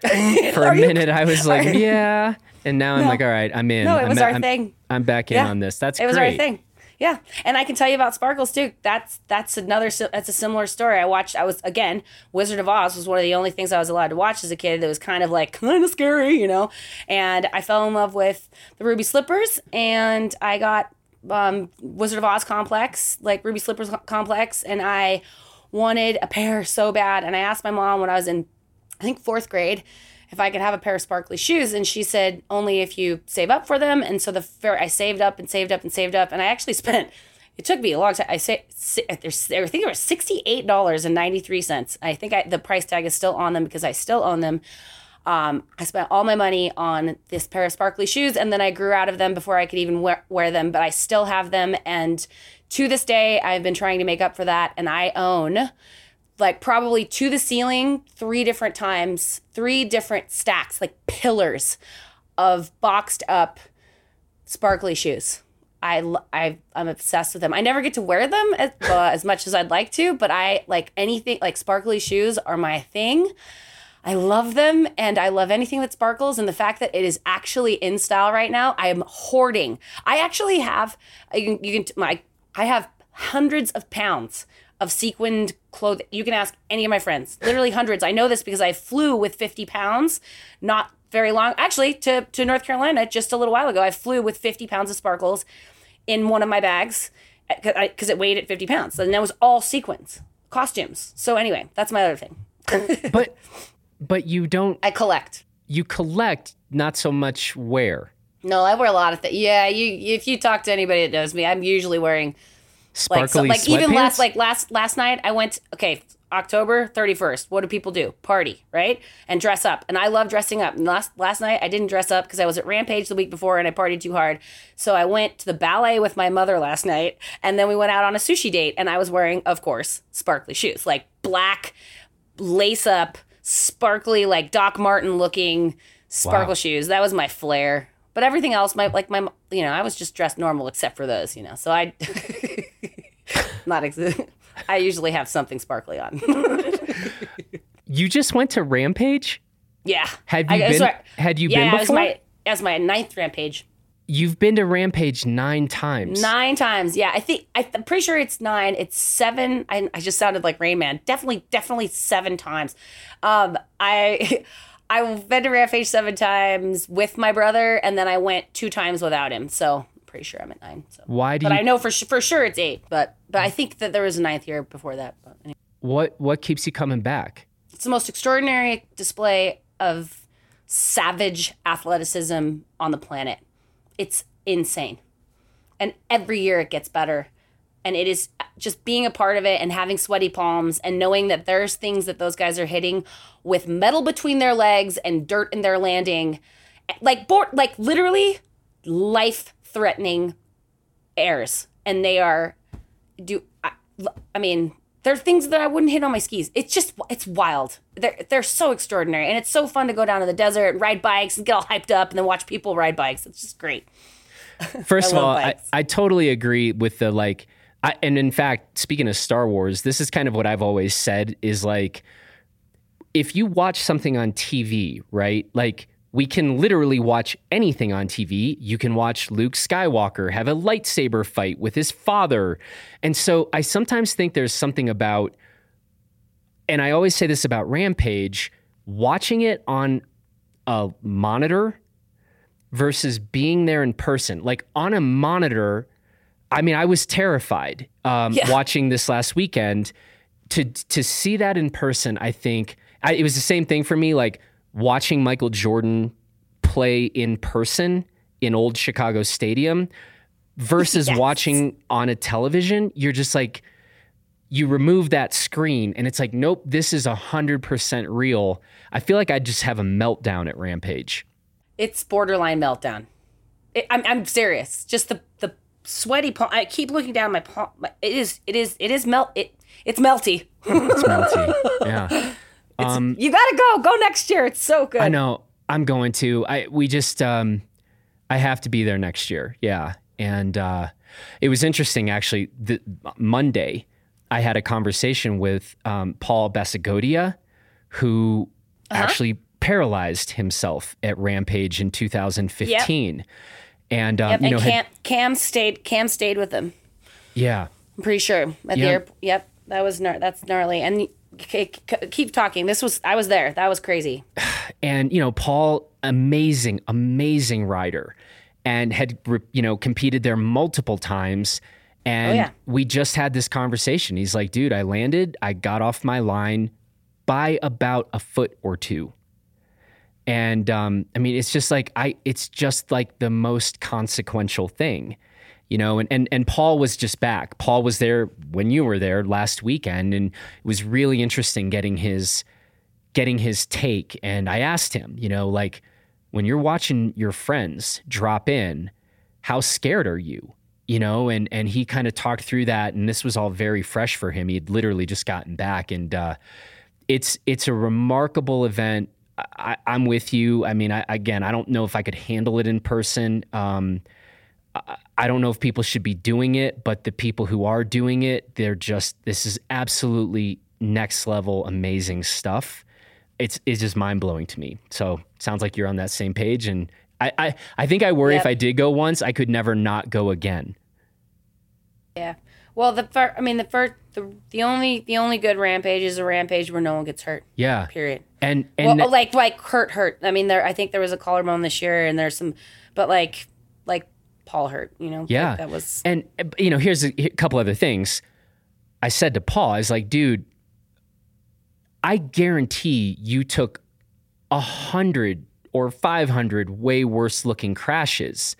For a you- minute, I was like, are- yeah, and now I'm like, all right, I'm in. No, it I'm, was our I'm, thing. I'm back in Yeah. on this. That's It was great. our thing. Yeah, and I can tell you about Sparkles too. That's that's another that's a similar story. I watched. I was again Wizard of Oz was one of the only things I was allowed to watch as a kid. That was kind of like kind of scary, you know. And I fell in love with the Ruby Slippers, and I got um, Wizard of Oz complex, like Ruby Slippers complex, and I wanted a pair so bad. And I asked my mom when I was in, I think fourth grade, if I could have a pair of sparkly shoes, and she said only if you save up for them. And so the fair, I saved up and saved up and saved up, and I actually spent. It took me a long time. I say I think ninety three cents. I think I, the price tag is still on them because I still own them. Um, I spent all my money on this pair of sparkly shoes, and then I grew out of them before I could even wear, wear them. But I still have them, and to this day, I've been trying to make up for that. And I own like probably to the ceiling three different times, three different stacks, like pillars of boxed up sparkly shoes. I, I I'm obsessed with them. I never get to wear them as, uh, as much as I'd like to, but I like anything like sparkly shoes are my thing. I love them and I love anything that sparkles. And the fact that it is actually in style right now, I am hoarding. I actually have, you can, you can my, I have hundreds of pounds of sequined clothing. You can ask any of my friends, literally hundreds. I know this because I flew with 50 pounds, not very long, actually, to, to North Carolina just a little while ago. I flew with 50 pounds of sparkles in one of my bags uh, because it weighed at 50 pounds. And that was all sequins, costumes. So, anyway, that's my other thing. But but you don't. I collect. You collect not so much wear. No, I wear a lot of things. Yeah, you. If you talk to anybody that knows me, I'm usually wearing like so, like even last like last last night I went. Okay, October 31st. What do people do? Party, right? And dress up. And I love dressing up. And last last night I didn't dress up because I was at Rampage the week before and I partied too hard. So I went to the ballet with my mother last night, and then we went out on a sushi date. And I was wearing, of course, sparkly shoes, like black lace up, sparkly, like Doc Marten looking sparkle Wow. shoes. That was my flair. But everything else, my like my, you know, I was just dressed normal except for those, you know. So I, not ex- I usually have something sparkly on. You just went to Rampage. yeah. Had you that's been? what- had you yeah, been it was before? my as my ninth rampage. You've been to Rampage nine times. Nine times, yeah. I think I, am pretty sure it's nine. It's seven. I, I just sounded like Rain Man. Definitely, definitely seven times. Um, I I've been to Rampage seven times with my brother, and then I went two times without him. So pretty sure I'm at nine. So why do? But you, I know for for sure it's eight. But but I think that there was a ninth year before that. But anyway. What what keeps you coming back? It's the most extraordinary display of savage athleticism on the planet. It's insane. And every year it gets better. And it is just being a part of it and having sweaty palms and knowing that there's things that those guys are hitting with metal between their legs and dirt in their landing. Like board, like literally life threatening airs. And they are do I, I mean there are things that I wouldn't hit on my skis. It's just it's wild. They're they're so extraordinary, and it's so fun to go down to the desert and ride bikes and get all hyped up, and then watch people ride bikes. It's just great. First of all, I, I totally agree with the like. I, and in fact, speaking of Star Wars, this is kind of what I've always said is like, if you watch something on TV, right? Like we can literally watch anything on TV. You can watch Luke Skywalker have a lightsaber fight with his father. And so I sometimes think there's something about, and I always say this about Rampage, watching it on a monitor versus being there in person. Like on a monitor, I mean, I was terrified um, yeah. watching this last weekend. To to see that in person, I think I, it was the same thing for me. Like watching Michael Jordan play in person in old Chicago Stadium versus yes. watching on a television, you're just like, you remove that screen and it's like, nope, this is 100% real. I feel like I just have a meltdown at Rampage. It's borderline meltdown. It, I'm, I'm serious. Just the, the sweaty palm. I keep looking down my palm. It is, it is, it is melt. It, it's melty. it's melty. Yeah. Um, you gotta go. Go next year. It's so good. I know. I'm going to. I we just um, I have to be there next year. Yeah, and uh, it was interesting actually. The Monday, I had a conversation with um, Paul Basagoitia, who uh-huh. actually paralyzed himself at Rampage in 2015. Yep. And um, yep, you know, Cam, had, Cam stayed. Cam stayed with him. Yeah, I'm pretty sure at yep. the airport. Yep, that was gnar- that's gnarly. And keep talking. This was I was there. That was crazy. And you know, Paul, amazing, amazing rider, and had you know competed there multiple times. And oh, yeah. we just had this conversation. He's like, dude, I landed, I got off my line by about a foot or two. And um, I mean, it's just like I, it's just like the most consequential thing you know and, and and paul was just back. Paul was there when you were there last weekend and it was really interesting getting his getting his take. And i asked him you know like when you're watching your friends drop in how scared are you? You know and and he kind of talked through that and this was all very fresh for him. He had literally just gotten back and uh, it's it's a remarkable event. I, am with you. I mean I, again i don't know if i could handle it in person. Um, I don't know if people should be doing it, but the people who are doing it, they're just this is absolutely next level amazing stuff. It's it's just mind blowing to me. So sounds like you're on that same page, and I I, I think I worry yep. if I did go once, I could never not go again. Yeah. Well, the first, I mean, the first, the, the only, the only good rampage is a rampage where no one gets hurt. Yeah. Period. And and well, like like hurt, hurt. I mean, there. I think there was a collarbone this year, and there's some, but like like Paul hurt, you know? Yeah. That was. And, you know, here's a, a couple other things. I said to Paul, I was like, dude, I guarantee you took a hundred or 500 way worse looking crashes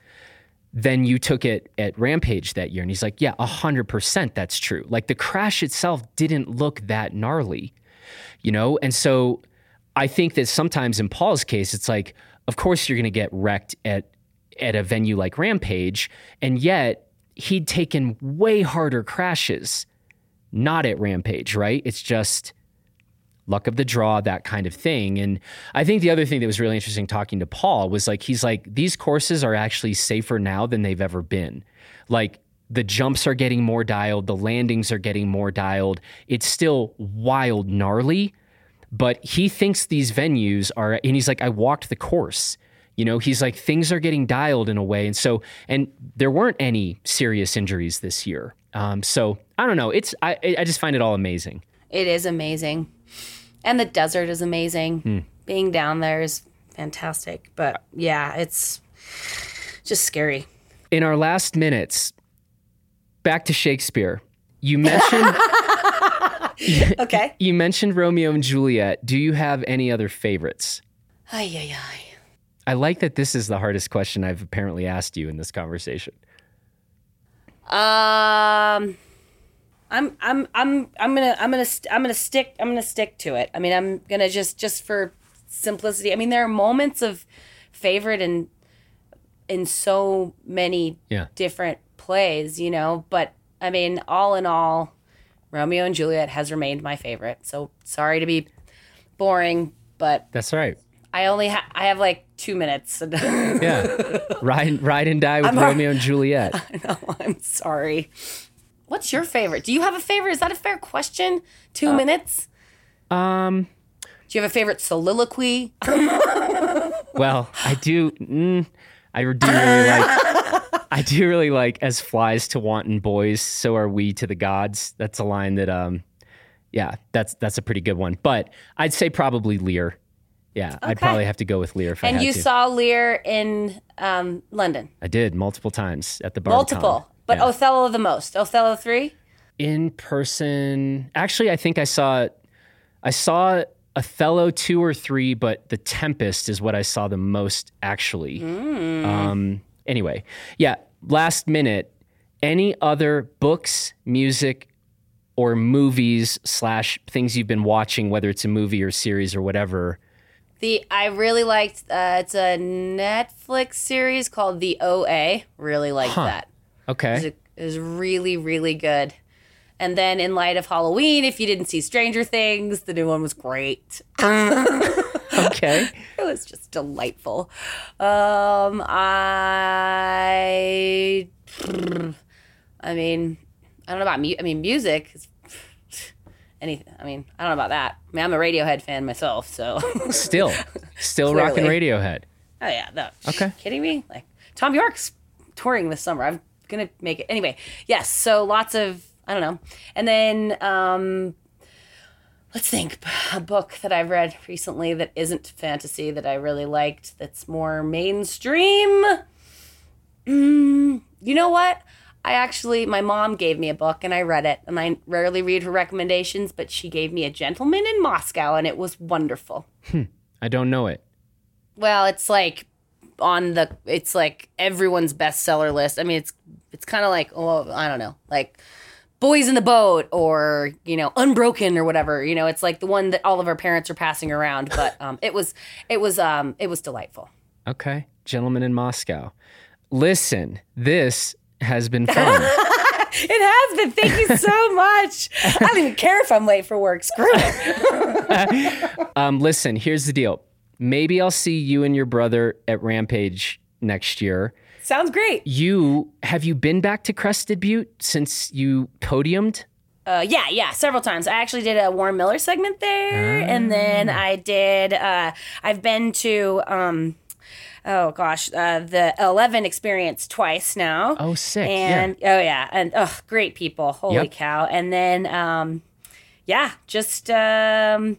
than you took it at Rampage that year. And he's like, yeah, a 100% that's true. Like the crash itself didn't look that gnarly, you know? And so I think that sometimes in Paul's case, it's like, of course you're going to get wrecked at at a venue like Rampage, and yet he'd taken way harder crashes, not at Rampage, right? It's just luck of the draw, that kind of thing. And I think the other thing that was really interesting talking to Paul was like, he's like, these courses are actually safer now than they've ever been. Like, the jumps are getting more dialed, the landings are getting more dialed. It's still wild, gnarly, but he thinks these venues are, and he's like, I walked the course You know, he's like things are getting dialed in a way, and so and there weren't any serious injuries this year. Um, so I don't know. It's I I just find it all amazing. It is amazing. And the desert is amazing. Hmm. Being down there is fantastic. But yeah, it's just scary. In our last minutes, back to Shakespeare. You mentioned Okay. you mentioned Romeo and Juliet. Do you have any other favorites? Ay, ay, ay. I like that this is the hardest question I've apparently asked you in this conversation. Um, I'm I'm I'm I'm gonna I'm gonna st- I'm gonna stick I'm gonna stick to it. I mean, I'm gonna just just for simplicity. I mean, there are moments of favorite in in so many Yeah. different plays, you know. But I mean, all in all, Romeo and Juliet has remained my favorite. So sorry to be boring, but That's right. I only ha- I have like two minutes. Yeah. ride, ride and die with I'm Romeo and Juliet. no, I'm sorry. What's your favorite? Do you have a favorite? Is that a fair question? Two minutes? Um, Do you have a favorite soliloquy? well, I do. Mm, I do really like. I do really like as flies to wanton boys, so are we to the gods. That's a line that, um, yeah, that's that's a pretty good one. But I'd say probably Lear. Yeah, I'd probably have to go with Lear And you to. saw Lear in um, London. I did multiple times at the Barbican. Multiple. But Yeah. Othello the most. Othello 3? in person. Actually, I think I saw I saw Othello two or three, but The Tempest is what I saw the most actually. Um, anyway, yeah. Last minute, any other books, music, or movies slash things you've been watching, whether it's a movie or series or whatever. The I really liked uh, it's a Netflix series called The OA. Really liked that. It was, Okay, it was really, really good. And then in light of Halloween, if you didn't see Stranger Things, the new one was great. okay. It was just delightful. Um, I, I mean, I don't know about mu- I mean, music. Is, anything. I mean, I don't know about that. I mean, I'm a Radiohead fan myself, so. Still, still rocking. Radiohead. oh yeah, no. Okay. Kidding me? Like Thom Yorke's touring this summer. I'm gonna make it anyway. Yes. So lots of I don't know, and then um, let's think a book that I've read recently that isn't fantasy that I really liked. That's more mainstream. Mm, you know what? I actually, my mom gave me a book and I read it. And I rarely read her recommendations, but she gave me A Gentleman in Moscow and it was wonderful. I don't know it. Well, it's like on the it's like everyone's bestseller list. I mean, it's it's kind of like oh, I don't know, like Boys in the Boat or you know Unbroken or whatever. You know, it's like the one that all of our parents are passing around. But um, it was it was um it was delightful. Okay. Gentlemen in Moscow. Listen, this has been fun. It has been. Thank you so much. I don't even care if I'm late for work. Screw it. um, listen, here's the deal. Maybe I'll see you and your brother at Rampage next year. Sounds great. You have you been back to Crested Butte since you podiumed? Uh, yeah, yeah, several times. I actually did a Warren Miller segment there, and then I did. Uh, I've been to. Um, oh gosh, uh, the Eleven Experience twice now. Oh, sick. And oh yeah, and oh, great people. Holy Yep. cow! And then um, yeah, just um,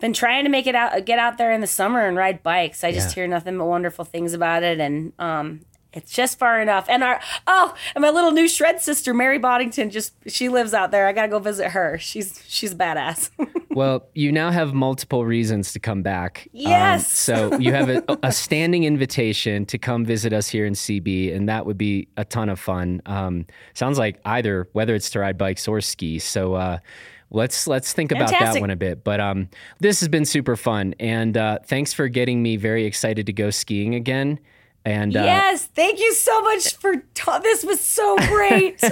been trying to make it out, get out there in the summer and ride bikes. I just Yeah. hear nothing but wonderful things about it, and um, it's just far enough. And our oh, and my little new shred sister Mary Boddington, just she lives out there. I gotta go visit her. She's she's a badass. Well, you now have multiple reasons to come back. Um, Yes. so you have a, a standing invitation to come visit us here in CB, and that would be a ton of fun. Um, sounds like either whether it's to ride bikes or ski. So uh, let's let's think about that one a bit. But um, this has been super fun, and uh, thanks for getting me very excited to go skiing again. And uh, yes, thank you so much for ta- this. Was so great. um,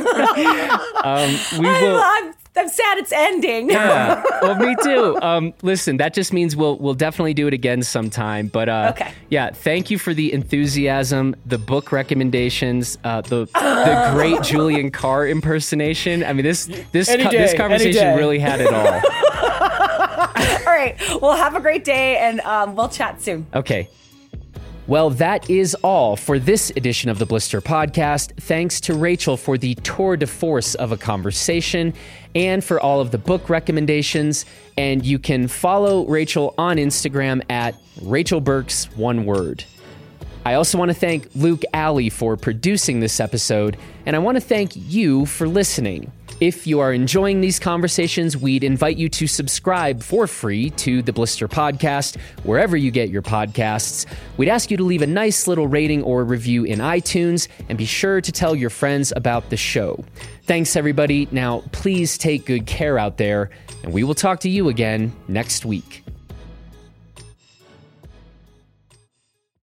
we I'm, will. I'm, I'm sad it's ending. Yeah. Well, me too. Um, listen, that just means we'll we'll definitely do it again sometime. But uh, Okay. yeah, thank you for the enthusiasm, the book recommendations, uh, the the great Julian Carr impersonation. I mean, this this co- this day, any conversation really had it all. All right. Well, have a great day, and um, we'll chat soon. Okay. Well, that is all for this edition of the Blister Podcast. Thanks to Rachel for the tour de force of a conversation and for all of the book recommendations. And you can follow Rachel on Instagram at Rachel Burks, one word. I also want to thank Luke Alley for producing this episode, and I want to thank you for listening. If you are enjoying these conversations, we'd invite you to subscribe for free to the Blister Podcast, wherever you get your podcasts. We'd ask you to leave a nice little rating or review in iTunes, and be sure to tell your friends about the show. Thanks, everybody. Now, please take good care out there, and we will talk to you again next week.